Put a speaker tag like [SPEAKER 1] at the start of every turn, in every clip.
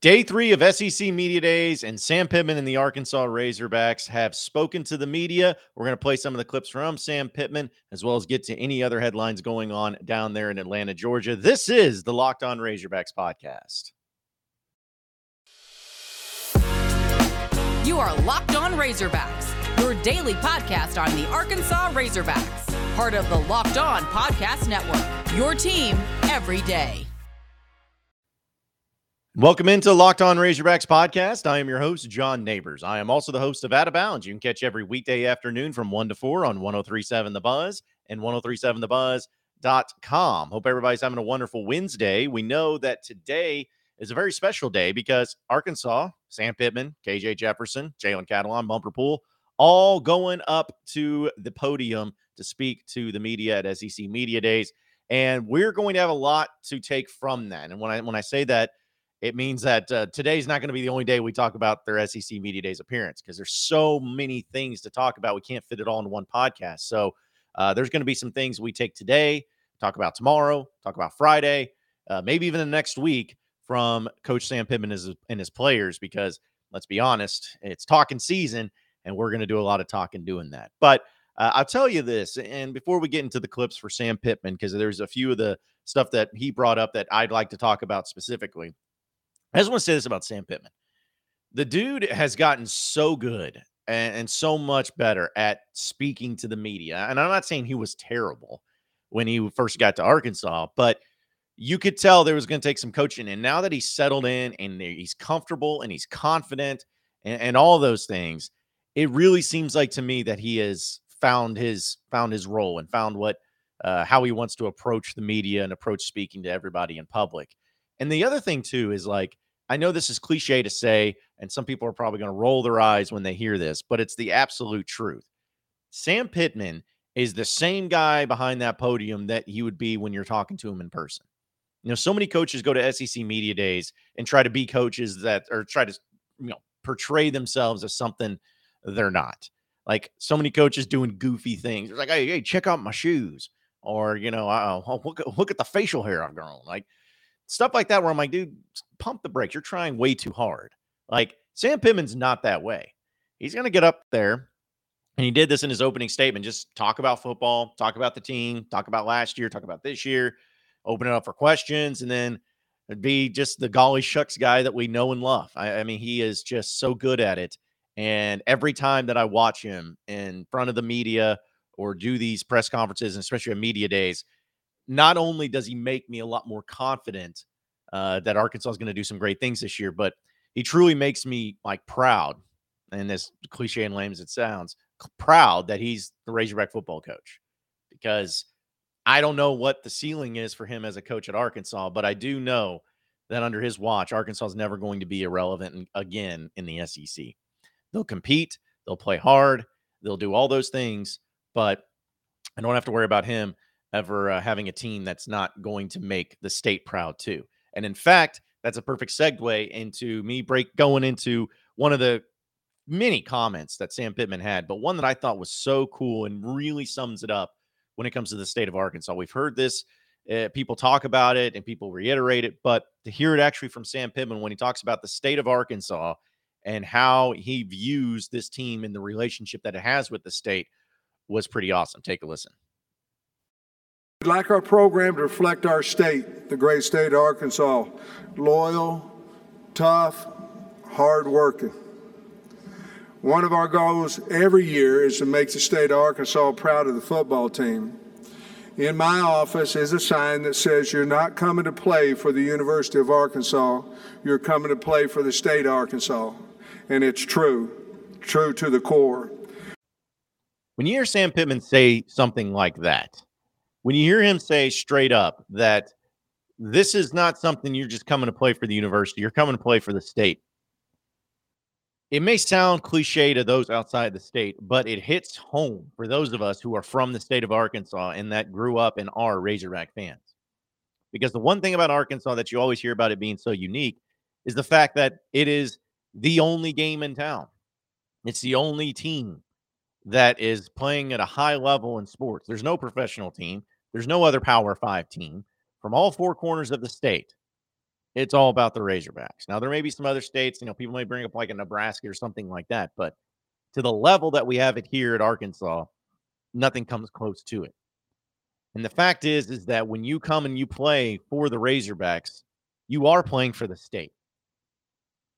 [SPEAKER 1] Day three of SEC Media Days, and Sam Pittman and the Arkansas Razorbacks have spoken to the media. We're going to play some of the clips from Sam Pittman, as well as get to any other headlines going on down there in Atlanta, Georgia. This is the Locked On Razorbacks podcast.
[SPEAKER 2] You are Locked On Razorbacks, your daily podcast on the Arkansas Razorbacks, part of the Locked On Podcast Network, your team every day.
[SPEAKER 1] Welcome into Locked On Razorbacks podcast. I am your host, John Neighbors. I am also the host of Out of Bounds. You can catch every weekday afternoon from 1 to 4 on 1037 The Buzz and 1037TheBuzz.com. Hope everybody's having a wonderful Wednesday. We know that today is a very special day because Arkansas, Sam Pittman, KJ Jefferson, Jalen Catalon, Bumper Pool, all going up to the podium to speak to the media at SEC Media Days. And we're going to have a lot to take from that. And when I when I say that, it means that uh, today's not going to be the only day we talk about their SEC Media Days appearance because there's so many things to talk about. We can't fit it all into one podcast. So uh, there's going to be some things we take today, talk about tomorrow, talk about Friday, uh, maybe even the next week from Coach Sam Pittman and his, and his players because let's be honest, it's talking season and we're going to do a lot of talking doing that. But uh, I'll tell you this, and before we get into the clips for Sam Pittman, because there's a few of the stuff that he brought up that I'd like to talk about specifically. I just want to say this about Sam Pittman. The dude has gotten so good and, and, so much better at speaking to the media. And I'm not saying he was terrible when he first got to Arkansas, but you could tell there was going to take some coaching. And now that he's settled in and he's comfortable and he's confident and, and all those things, it really seems like to me that he has found his found his role and found what uh, how he wants to approach the media and approach speaking to everybody in public. And the other thing too is like I know this is cliche to say, and some people are probably going to roll their eyes when they hear this, but it's the absolute truth. Sam Pittman is the same guy behind that podium that he would be when you're talking to him in person. You know, so many coaches go to SEC media days and try to be coaches that or try to, you know, portray themselves as something they're not. Like so many coaches doing goofy things. It's like, hey, hey, check out my shoes, or you know, oh, look, look at the facial hair I've grown. Like stuff like that where I'm like, dude, pump the brakes. You're trying way too hard. Like Sam Pittman's not that way. He's going to get up there. And he did this in his opening statement. Just talk about football, talk about the team, talk about last year, talk about this year, open it up for questions, and then be just the golly shucks guy that we know and love. I, I mean, he is just so good at it. And every time that I watch him in front of the media or do these press conferences, and especially on media days, not only does he make me a lot more confident uh, that Arkansas is going to do some great things this year, but he truly makes me like proud. And as cliche and lame as it sounds, proud that he's the Razorback football coach because I don't know what the ceiling is for him as a coach at Arkansas, but I do know that under his watch, Arkansas is never going to be irrelevant again in the SEC. They'll compete, they'll play hard, they'll do all those things, but I don't have to worry about him ever uh, having a team that's not going to make the state proud too. And in fact, that's a perfect segue into me break going into one of the many comments that Sam Pittman had, but one that I thought was so cool and really sums it up when it comes to the state of Arkansas. We've heard this, uh, people talk about it and people reiterate it, but to hear it actually from Sam Pittman when he talks about the state of Arkansas and how he views this team and the relationship that it has with the state was pretty awesome. Take a listen.
[SPEAKER 3] We'd like our program to reflect our state, the great state of Arkansas. Loyal, tough, hardworking. One of our goals every year is to make the state of Arkansas proud of the football team. In my office is a sign that says you're not coming to play for the University of Arkansas, you're coming to play for the state of Arkansas. And it's true, true to the core.
[SPEAKER 1] When you hear Sam Pittman say something like that, when you hear him say straight up that this is not something you're just coming to play for the university, you're coming to play for the state. It may sound cliche to those outside the state, but it hits home for those of us who are from the state of Arkansas and that grew up and are Razorback fans. Because the one thing about Arkansas that you always hear about it being so unique is the fact that it is the only game in town. It's the only team that is playing at a high level in sports. There's no professional team, there's no other Power Five team from all four corners of the state it's all about the Razorbacks. Now, there may be some other states, you know, people may bring up like a Nebraska or something like that, but to the level that we have it here at Arkansas, nothing comes close to it. And the fact is, is that when you come and you play for the Razorbacks, you are playing for the state.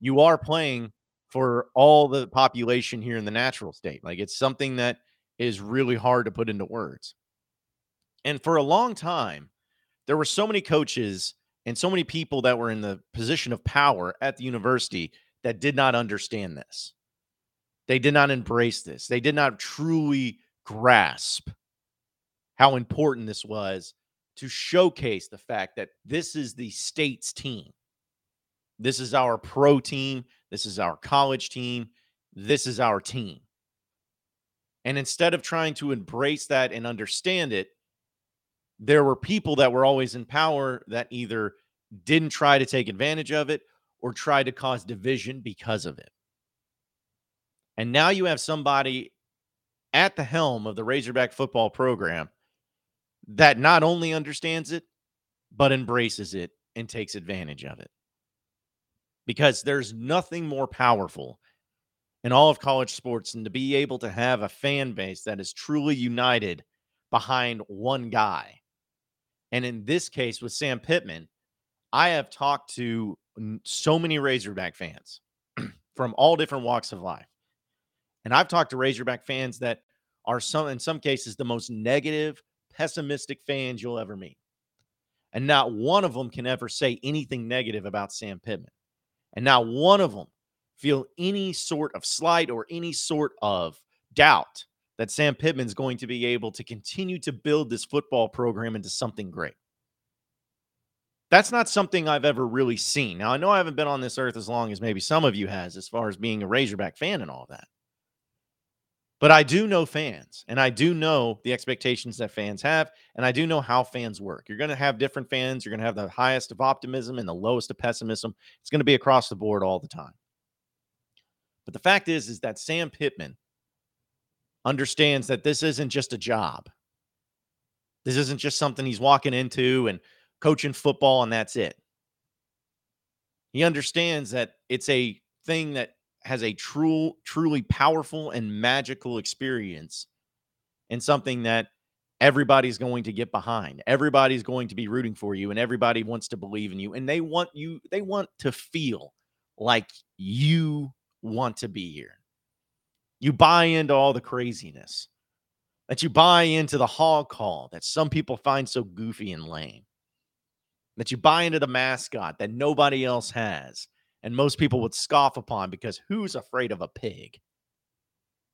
[SPEAKER 1] You are playing for all the population here in the natural state. Like it's something that is really hard to put into words. And for a long time, there were so many coaches and so many people that were in the position of power at the university that did not understand this. They did not embrace this. They did not truly grasp how important this was to showcase the fact that this is the state's team. This is our pro team. This is our college team. This is our team. And instead of trying to embrace that and understand it, there were people that were always in power that either didn't try to take advantage of it or tried to cause division because of it. And now you have somebody at the helm of the Razorback football program that not only understands it, but embraces it and takes advantage of it. Because there's nothing more powerful in all of college sports than to be able to have a fan base that is truly united behind one guy. And in this case with Sam Pittman, I have talked to so many Razorback fans from all different walks of life. And I've talked to Razorback fans that are some in some cases the most negative, pessimistic fans you'll ever meet. And not one of them can ever say anything negative about Sam Pittman. And not one of them feel any sort of slight or any sort of doubt that Sam Pittman's going to be able to continue to build this football program into something great. That's not something I've ever really seen. Now, I know I haven't been on this earth as long as maybe some of you has as far as being a Razorback fan and all that. But I do know fans, and I do know the expectations that fans have, and I do know how fans work. You're going to have different fans. You're going to have the highest of optimism and the lowest of pessimism. It's going to be across the board all the time. But the fact is, is that Sam Pittman understands that this isn't just a job. This isn't just something he's walking into and coaching football, and that's it. He understands that it's a thing that has a true, truly powerful and magical experience and something that everybody's going to get behind. Everybody's going to be rooting for you and everybody wants to believe in you and they want you they want to feel like you want to be here. You buy into all the craziness. That you buy into the hog call that some people find so goofy and lame. That you buy into the mascot that nobody else has and most people would scoff upon because who's afraid of a pig?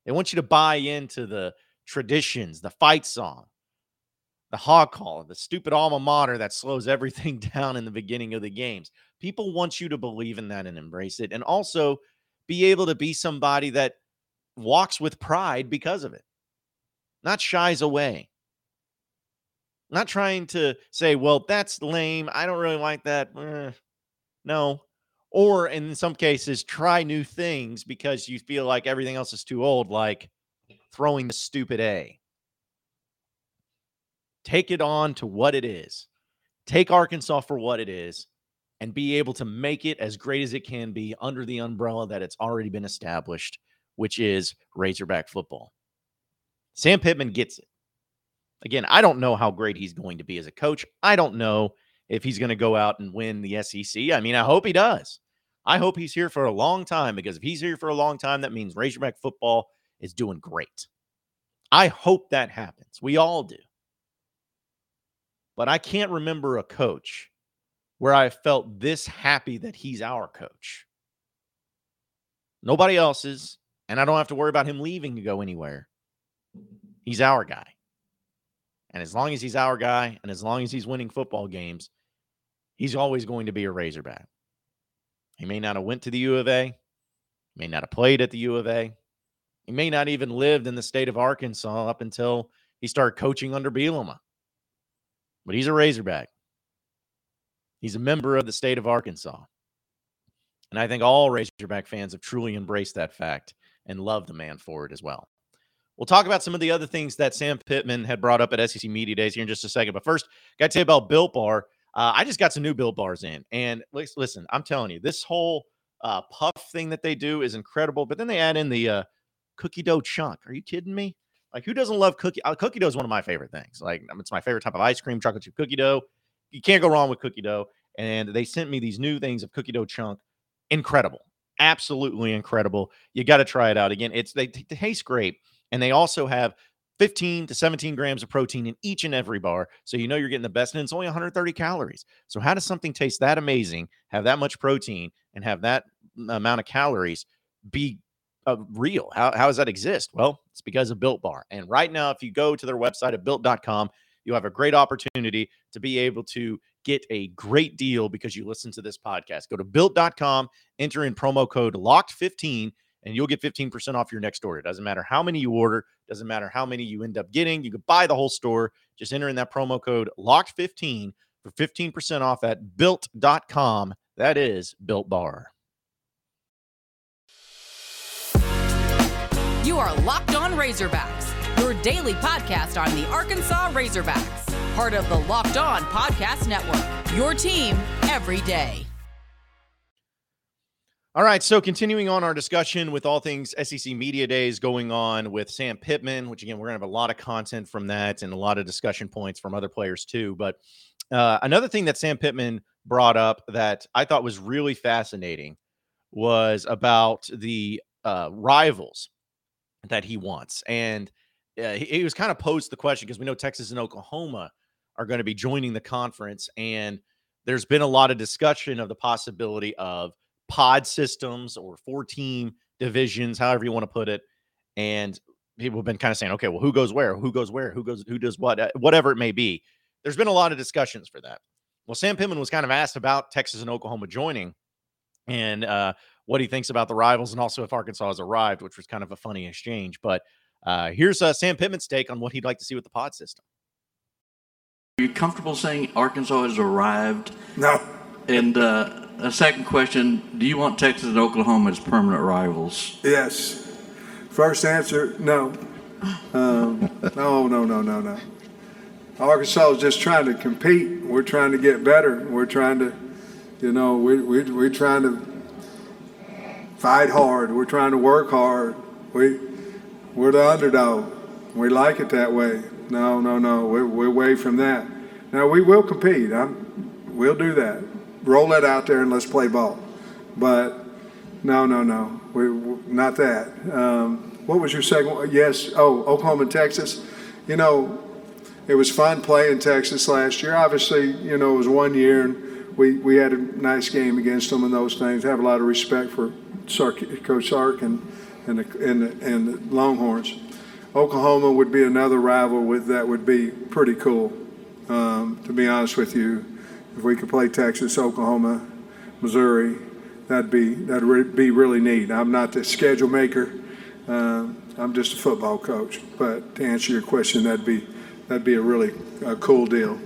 [SPEAKER 1] They want you to buy into the traditions, the fight song, the hog call, the stupid alma mater that slows everything down in the beginning of the games. People want you to believe in that and embrace it, and also be able to be somebody that walks with pride because of it, not shies away. Not trying to say, well, that's lame. I don't really like that. Eh. No, or in some cases try new things because you feel like everything else is too old like throwing the stupid a. Take it on to what it is. Take arkansas for what it is and be able to make it as great as it can be under the umbrella that it's already been established which is razorback football. Sam pittman gets it. Again i don't know how great he's going to be as a coach. I don't know if he's going to go out and win the sec i mean i hope he does I hope he's here for a long time because if he's here for a long time, that means Razorback football is doing great. I hope that happens. We all do. But I can't remember a coach where I felt this happy that he's our coach. Nobody else's, and I don't have to worry about him leaving to go anywhere. He's our guy. And as long as he's our guy and as long as he's winning football games, he's always going to be a Razorback. He may not have went to the U of A, may not have played at the U of A. He may not even lived in the state of Arkansas up until he started coaching under Bielema. But he's a Razorback. He's a member of the state of Arkansas. And I think all Razorback fans have truly embraced that fact and love the man for it as well. We'll talk about some of the other things that Sam Pittman had brought up at SEC Media Days here in just a second. But first, got to tell you about Built Bar. Uh, I just got some new built bars in, and listen, I'm telling you, this whole uh, puff thing that they do is incredible. But then they add in the uh, cookie dough chunk. Are you kidding me? Like, who doesn't love cookie? Uh, cookie dough is one of my favorite things. Like, it's my favorite type of ice cream, chocolate chip cookie dough. You can't go wrong with cookie dough. And they sent me these new things of cookie dough chunk. Incredible, absolutely incredible. You got to try it out again. It's they, they taste great, and they also have 15 to 17 grams of protein in each and every bar. So you know you're getting the best, and it's only 130 calories. So, how does something taste that amazing, have that much protein, and have that amount of calories be uh, real? How, how does that exist? Well, it's because of Built Bar. And right now, if you go to their website at built.com, you have a great opportunity to be able to get a great deal because you listen to this podcast. Go to built.com, enter in promo code LOCKED15 and you'll get 15% off your next order. It doesn't matter how many you order, doesn't matter how many you end up getting. You could buy the whole store. Just enter in that promo code LOCKED15 for 15% off at built.com. That is Built Bar.
[SPEAKER 2] You are Locked On Razorbacks, your daily podcast on the Arkansas Razorbacks, part of the Locked On Podcast Network. Your team every day.
[SPEAKER 1] All right, so continuing on our discussion with all things SEC Media Days going on with Sam Pittman, which again, we're going to have a lot of content from that and a lot of discussion points from other players too. But uh, another thing that Sam Pittman brought up that I thought was really fascinating was about the uh, rivals that he wants. And uh, he, he was kind of posed the question because we know Texas and Oklahoma are going to be joining the conference. And there's been a lot of discussion of the possibility of pod systems or four team divisions, however you want to put it. And people have been kind of saying, okay, well, who goes where? Who goes where? Who goes, who does what? Uh, whatever it may be. There's been a lot of discussions for that. Well, Sam Pittman was kind of asked about Texas and Oklahoma joining and uh, what he thinks about the rivals and also if Arkansas has arrived, which was kind of a funny exchange. But uh, here's uh, Sam Pittman's take on what he'd like to see with the pod system.
[SPEAKER 4] Are you comfortable saying Arkansas has arrived?
[SPEAKER 3] No.
[SPEAKER 4] And uh, a second question Do you want Texas and Oklahoma as permanent rivals?
[SPEAKER 3] Yes. First answer no. Um, no, no, no, no, no. Arkansas is just trying to compete. We're trying to get better. We're trying to, you know, we, we, we're trying to fight hard. We're trying to work hard. We, we're the underdog. We like it that way. No, no, no. We're, we're away from that. Now, we will compete. I'm, we'll do that roll it out there and let's play ball. But no, no, no, we, not that. Um, what was your second? Yes, oh, Oklahoma Texas. You know, it was fun playing Texas last year. Obviously, you know, it was one year and we, we had a nice game against them and those things. I have a lot of respect for Sark, Coach Sark and, and, the, and, the, and the Longhorns. Oklahoma would be another rival with that would be pretty cool, um, to be honest with you if we could play Texas, Oklahoma, Missouri, that'd be that'd be really neat. I'm not the schedule maker. Uh, I'm just a football coach. But to answer your question, that'd be that'd be a really cool deal.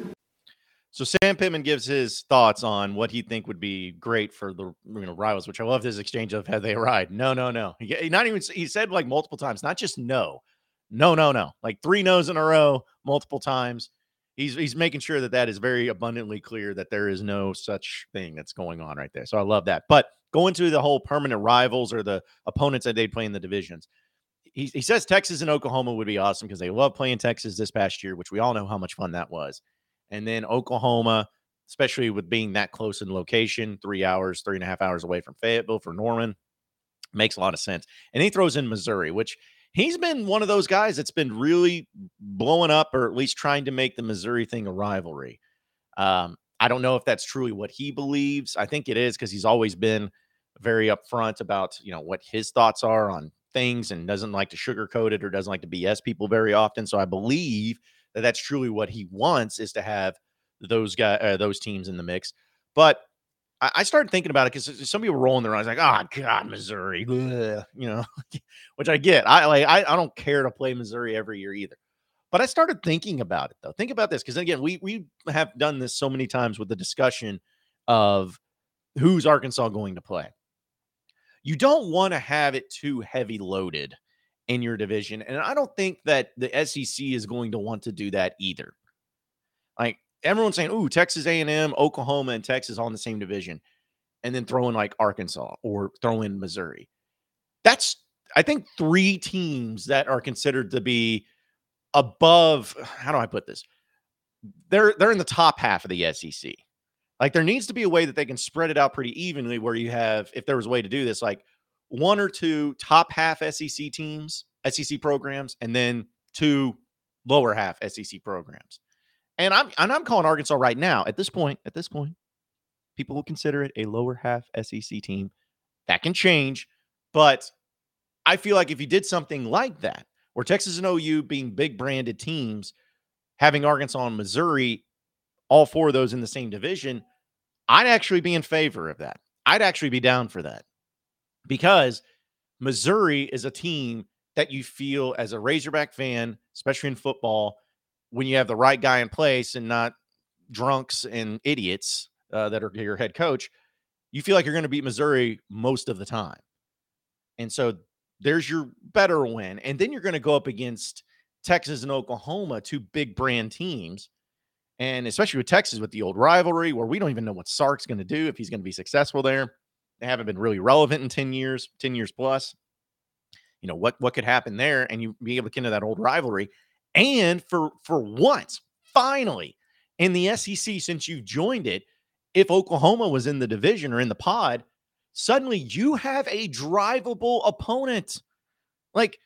[SPEAKER 1] So Sam Pittman gives his thoughts on what he think would be great for the you know rivals, which I love this exchange of had they arrived. No, no, no. He, not even he said like multiple times, not just no, no, no, no, like three no's in a row, multiple times he's he's making sure that that is very abundantly clear that there is no such thing that's going on right there. So I love that. But going to the whole permanent rivals or the opponents that they play in the divisions, he, he says Texas and Oklahoma would be awesome because they love playing Texas this past year, which we all know how much fun that was. And then Oklahoma, especially with being that close in location, three hours, three and a half hours away from Fayetteville for Norman, makes a lot of sense. And he throws in Missouri, which he's been one of those guys that's been really blowing up or at least trying to make the Missouri thing a rivalry. Um, I don't know if that's truly what he believes. I think it is because he's always been very upfront about you know what his thoughts are on things and doesn't like to sugarcoat it or doesn't like to BS people very often. So I believe that that's truly what he wants is to have those guys, uh, those teams in the mix. But I, started thinking about it because some people rolling their eyes like, oh God, Missouri, you know, which I get. I like I, I don't care to play Missouri every year either. But I started thinking about it though. Think about this because again, we we have done this so many times with the discussion of who's Arkansas going to play. You don't want to have it too heavy loaded in your division, and I don't think that the SEC is going to want to do that either. Like everyone's saying, "Ooh, Texas A&M, Oklahoma, and Texas all in the same division," and then throw in like Arkansas or throw in Missouri. That's I think three teams that are considered to be above. How do I put this? They're they're in the top half of the SEC. Like there needs to be a way that they can spread it out pretty evenly, where you have, if there was a way to do this, like one or two top half SEC teams, SEC programs, and then two lower half SEC programs. And I'm and I'm calling Arkansas right now at this point. At this point, people will consider it a lower half SEC team. That can change, but I feel like if you did something like that, where Texas and OU being big branded teams, having Arkansas and Missouri, all four of those in the same division, I'd actually be in favor of that. I'd actually be down for that because Missouri is a team that you feel as a Razorback fan, especially in football, when you have the right guy in place and not drunks and idiots uh, that are your head coach, you feel like you're going to beat Missouri most of the time. And so there's your better win. And then you're going to go up against Texas and Oklahoma, two big brand teams. And especially with Texas, with the old rivalry, where we don't even know what Sark's going to do, if he's going to be successful there. They haven't been really relevant in 10 years, 10 years plus. You know, what what could happen there? And you be able to get into that old rivalry. And for for once, finally, in the SEC, since you've joined it, if Oklahoma was in the division or in the pod, suddenly you have a drivable opponent. Like,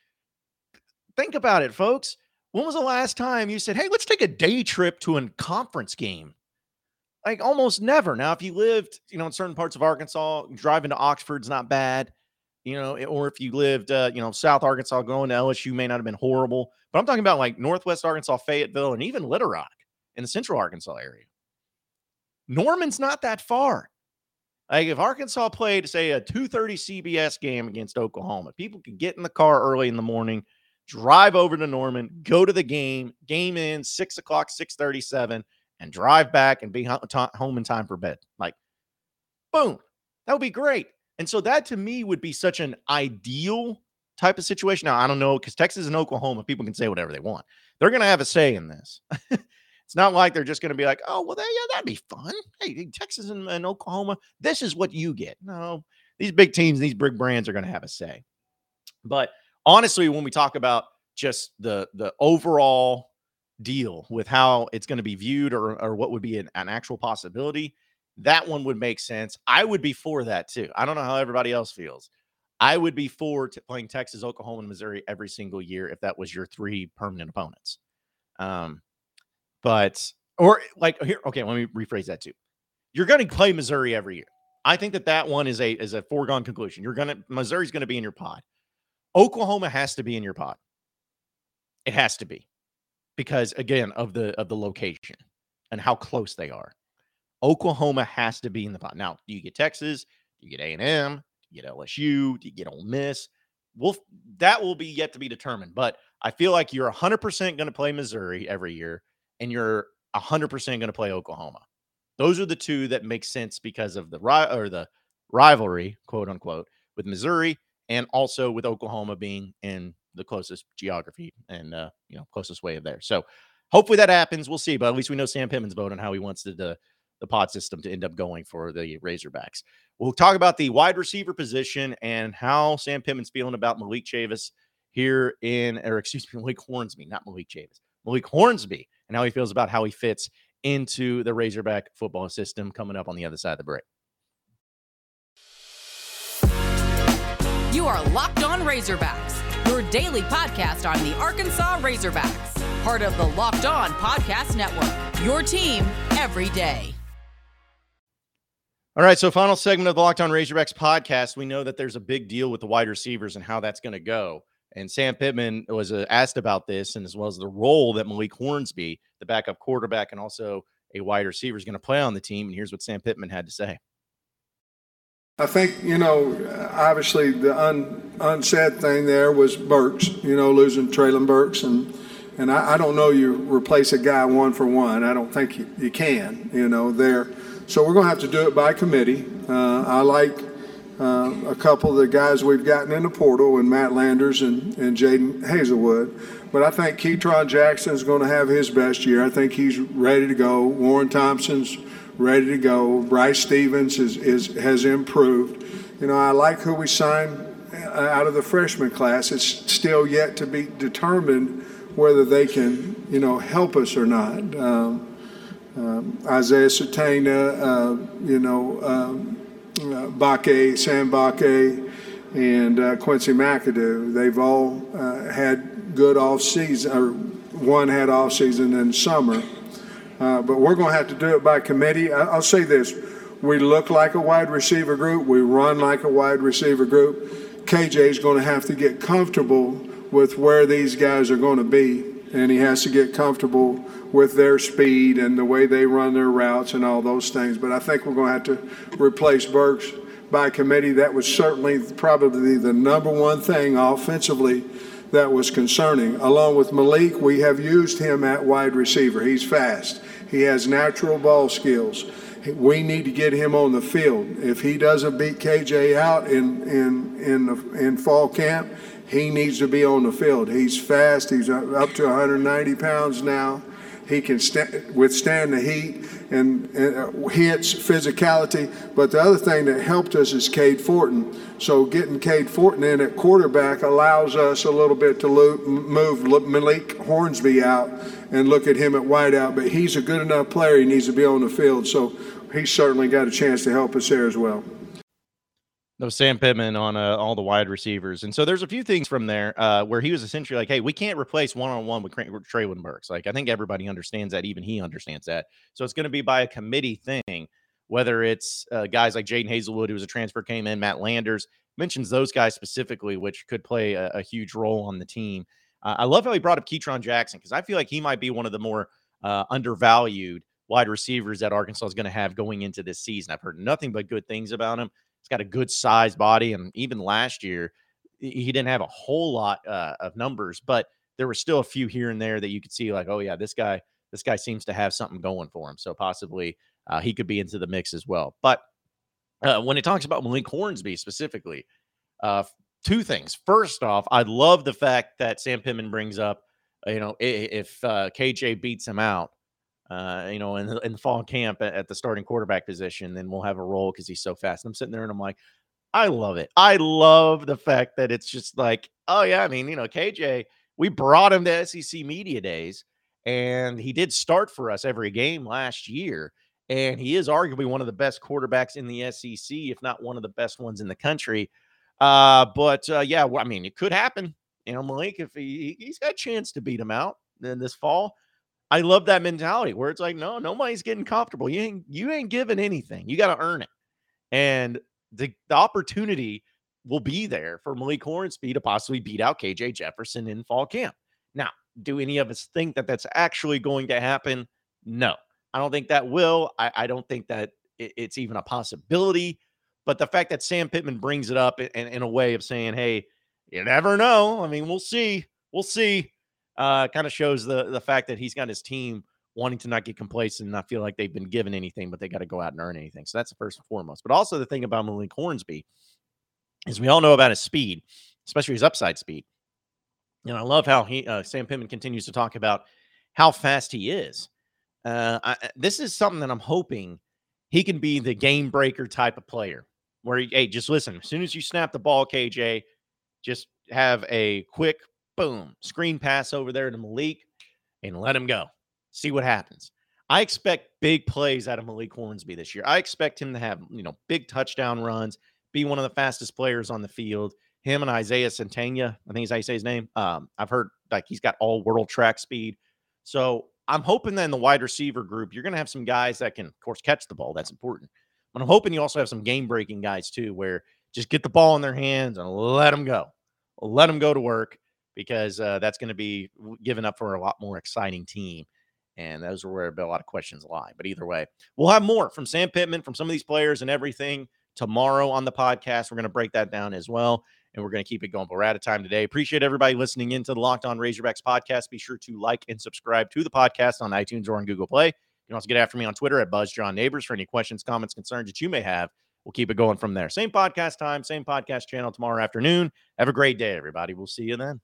[SPEAKER 1] think about it, folks. When was the last time you said, hey, let's take a day trip to a conference game? Like, almost never. Now, if you lived, you know, in certain parts of Arkansas, driving to Oxford's not bad, you know, or if you lived, uh, you know, South Arkansas, going to LSU may not have been horrible. But I'm talking about like Northwest Arkansas, Fayetteville, and even Little Rock in the Central Arkansas area. Norman's not that far. Like if Arkansas played, say, a 2:30 CBS game against Oklahoma, people could get in the car early in the morning, drive over to Norman, go to the game, game in six o'clock, 6:37, and drive back and be home in time for bed. Like, boom, that would be great. And so that to me would be such an ideal type of situation. Now I don't know because Texas and Oklahoma, people can say whatever they want. They're going to have a say in this. It's not like they're just going to be like, oh, well, yeah, that'd be fun. Hey, Texas and, and Oklahoma, this is what you get. No, these big teams, these big brands are going to have a say. But honestly, when we talk about just the the overall deal with how it's going to be viewed or, or what would be an, an actual possibility, that one would make sense. I would be for that too. I don't know how everybody else feels. I would be for playing Texas, Oklahoma, and Missouri every single year if that was your three permanent opponents. Um, but or like here, okay, let me rephrase that too. You're going to play Missouri every year. I think that that one is a is a foregone conclusion. You're to Missouri's going to be in your pod. Oklahoma has to be in your pod. It has to be because again of the of the location and how close they are. Oklahoma has to be in the pod. Now, do you get Texas? Do you get A and M? You get LSU? Do you get Ole Miss? Well, that will be yet to be determined. But I feel like you're 100% going to play Missouri every year and you're 100% going to play Oklahoma. Those are the two that make sense because of the or the rivalry, quote unquote, with Missouri and also with Oklahoma being in the closest geography and uh, you know closest way of there. So hopefully that happens. We'll see, but at least we know Sam Pittman's vote on how he wants to, the the pod system to end up going for the Razorbacks. We'll talk about the wide receiver position and how Sam Pittman's feeling about Malik Chavis here in, or excuse me, Malik Hornsby, not Malik Chavis, Malik Hornsby and how he feels about how he fits into the Razorback football system coming up on the other side of the break.
[SPEAKER 2] You are Locked On Razorbacks, your daily podcast on the Arkansas Razorbacks, part of the Locked On Podcast Network, your team every day.
[SPEAKER 1] All right, so final segment of the Locked On Razorbacks podcast. We know that there's a big deal with the wide receivers and how that's going to go. And Sam Pittman was uh, asked about this, and as well as the role that Malik Hornsby, the backup quarterback, and also a wide receiver, is going to play on the team. And here's what Sam Pittman had to say.
[SPEAKER 3] I think, you know, obviously the un, unsaid thing there was Burks, you know, losing Treylon Burks. And, and I, I, don't know you replace a guy one for one. I don't think you, you can, you know, there. So we're going to have to do it by committee. Uh, I like uh, a couple of the guys we've gotten in the portal, and Matt Landers and, and Jadon Haselwood. But I think Ketron Jackson is going to have his best year. I think he's ready to go. Warren Thompson's ready to go. Bryce Stephens is, is has improved. You know, I like who we signed uh, out of the freshman class. It's still yet to be determined whether they can, you know, help us or not. Um, Isaiah Sategna, uh, you know, um, uh, Sam Mbake, and uh, Quincy McAdoo. They've all had good off season, or one had off season in summer. But we're going to have to do it by committee. I- I'll say this: we look like a wide receiver group. We run like a wide receiver group. KJ is going to have to get comfortable with where these guys are going to be, and he has to get comfortable with their speed and the way they run their routes and all those things. But I think we're going to have to replace Burks by committee. That was certainly probably the number one thing offensively that was concerning. Along with Malik, we have used him at wide receiver. He's fast. He has natural ball skills. We need to get him on the field. If he doesn't beat KJ out in in in the, in fall camp, he needs to be on the field. He's fast. He's up to 190 pounds now. He can st- withstand the heat and, and uh, hits, physicality. But the other thing that helped us is Cade Fortin. So getting Cade Fortin in at quarterback allows us a little bit to move Malik Hornsby out and look at him at wideout. But he's a good enough player. He needs to be on the field. So he's certainly got a chance to help us there as well.
[SPEAKER 1] No, Sam Pittman on uh, all the wide receivers. And so there's a few things from there uh, where he was essentially like, hey, we can't replace one on one with Treylon Burks. Like, I think everybody understands that. Even he understands that. So it's going to be by a committee thing, whether it's uh, guys like Jadon Haselwood, who was a transfer, came in, Matt Landers mentions those guys specifically, which could play a, a huge role on the team. Uh, I love how he brought up Ketron Jackson because I feel like he might be one of the more uh, undervalued wide receivers that Arkansas is going to have going into this season. I've heard nothing but good things about him. He's got a good sized body, and even last year, he didn't have a whole lot uh, of numbers, but there were still a few here and there that you could see, like, oh yeah, this guy, this guy seems to have something going for him. So possibly uh, he could be into the mix as well. But uh, when it talks about Malik Hornsby specifically, uh, two things. First off, I love the fact that Sam Pittman brings up, you know, if uh, KJ beats him out, uh, you know, in the, in the fall camp at, at, the starting quarterback position, then we'll have a role because he's so fast. And I'm sitting there and I'm like, I love it. I love the fact that it's just like, oh yeah, I mean, you know, KJ, we brought him to SEC media days, and he did start for us every game last year. And he is arguably one of the best quarterbacks in the SEC, if not one of the best ones in the country. Uh, but uh, yeah, well, I mean, it could happen. You know, Malik, if he he's got a chance to beat him out in this fall. I love that mentality where it's like, no, nobody's getting comfortable. You ain't you ain't giving anything. You got to earn it. And the, the opportunity will be there for Malik Hornsby to possibly beat out KJ Jefferson in fall camp. Now, do any of us think that that's actually going to happen? No, I don't think that will. I, I don't think that it, it's even a possibility. But the fact that Sam Pittman brings it up in, in a way of saying, hey, you never know. I mean, we'll see. We'll see uh, kind of shows the the fact that he's got his team wanting to not get complacent and not feel like they've been given anything, but they got to go out and earn anything. So that's the first and foremost. But also the thing about Malik Hornsby is we all know about his speed, especially his upside speed. And I love how he uh, Sam Pittman continues to talk about how fast he is. Uh, I, this is something that I'm hoping he can be the game breaker type of player. Where he, hey, just listen. As soon as you snap the ball, KJ, just have a quick boom, screen pass over there to Malik and let him go. See what happens. I expect big plays out of Malik Hornsby this year. I expect him to have, you know, big touchdown runs, be one of the fastest players on the field. Him and Isaiah Sategna, I think is how you say his name. Um, I've heard like he's got all world track speed. So I'm hoping that in the wide receiver group, you're going to have some guys that can, of course, catch the ball. That's important. But I'm hoping you also have some game breaking guys too, where just get the ball in their hands and let them go. Let them go to work because uh, that's going to be given up for a lot more exciting team. And those are where a lot of questions lie. But either way, we'll have more from Sam Pittman, from some of these players and everything tomorrow on the podcast. We're going to break that down as well. And we're going to keep it going. But we're out of time today. Appreciate everybody listening into the Locked On Razorbacks podcast. Be sure to like and subscribe to the podcast on iTunes or on Google Play. You can also get after me on Twitter at BuzzJohnNeighbors for any questions, comments, concerns that you may have we'll keep it going from there. Same podcast time, same podcast channel tomorrow afternoon. Have a great day, everybody. We'll see you then.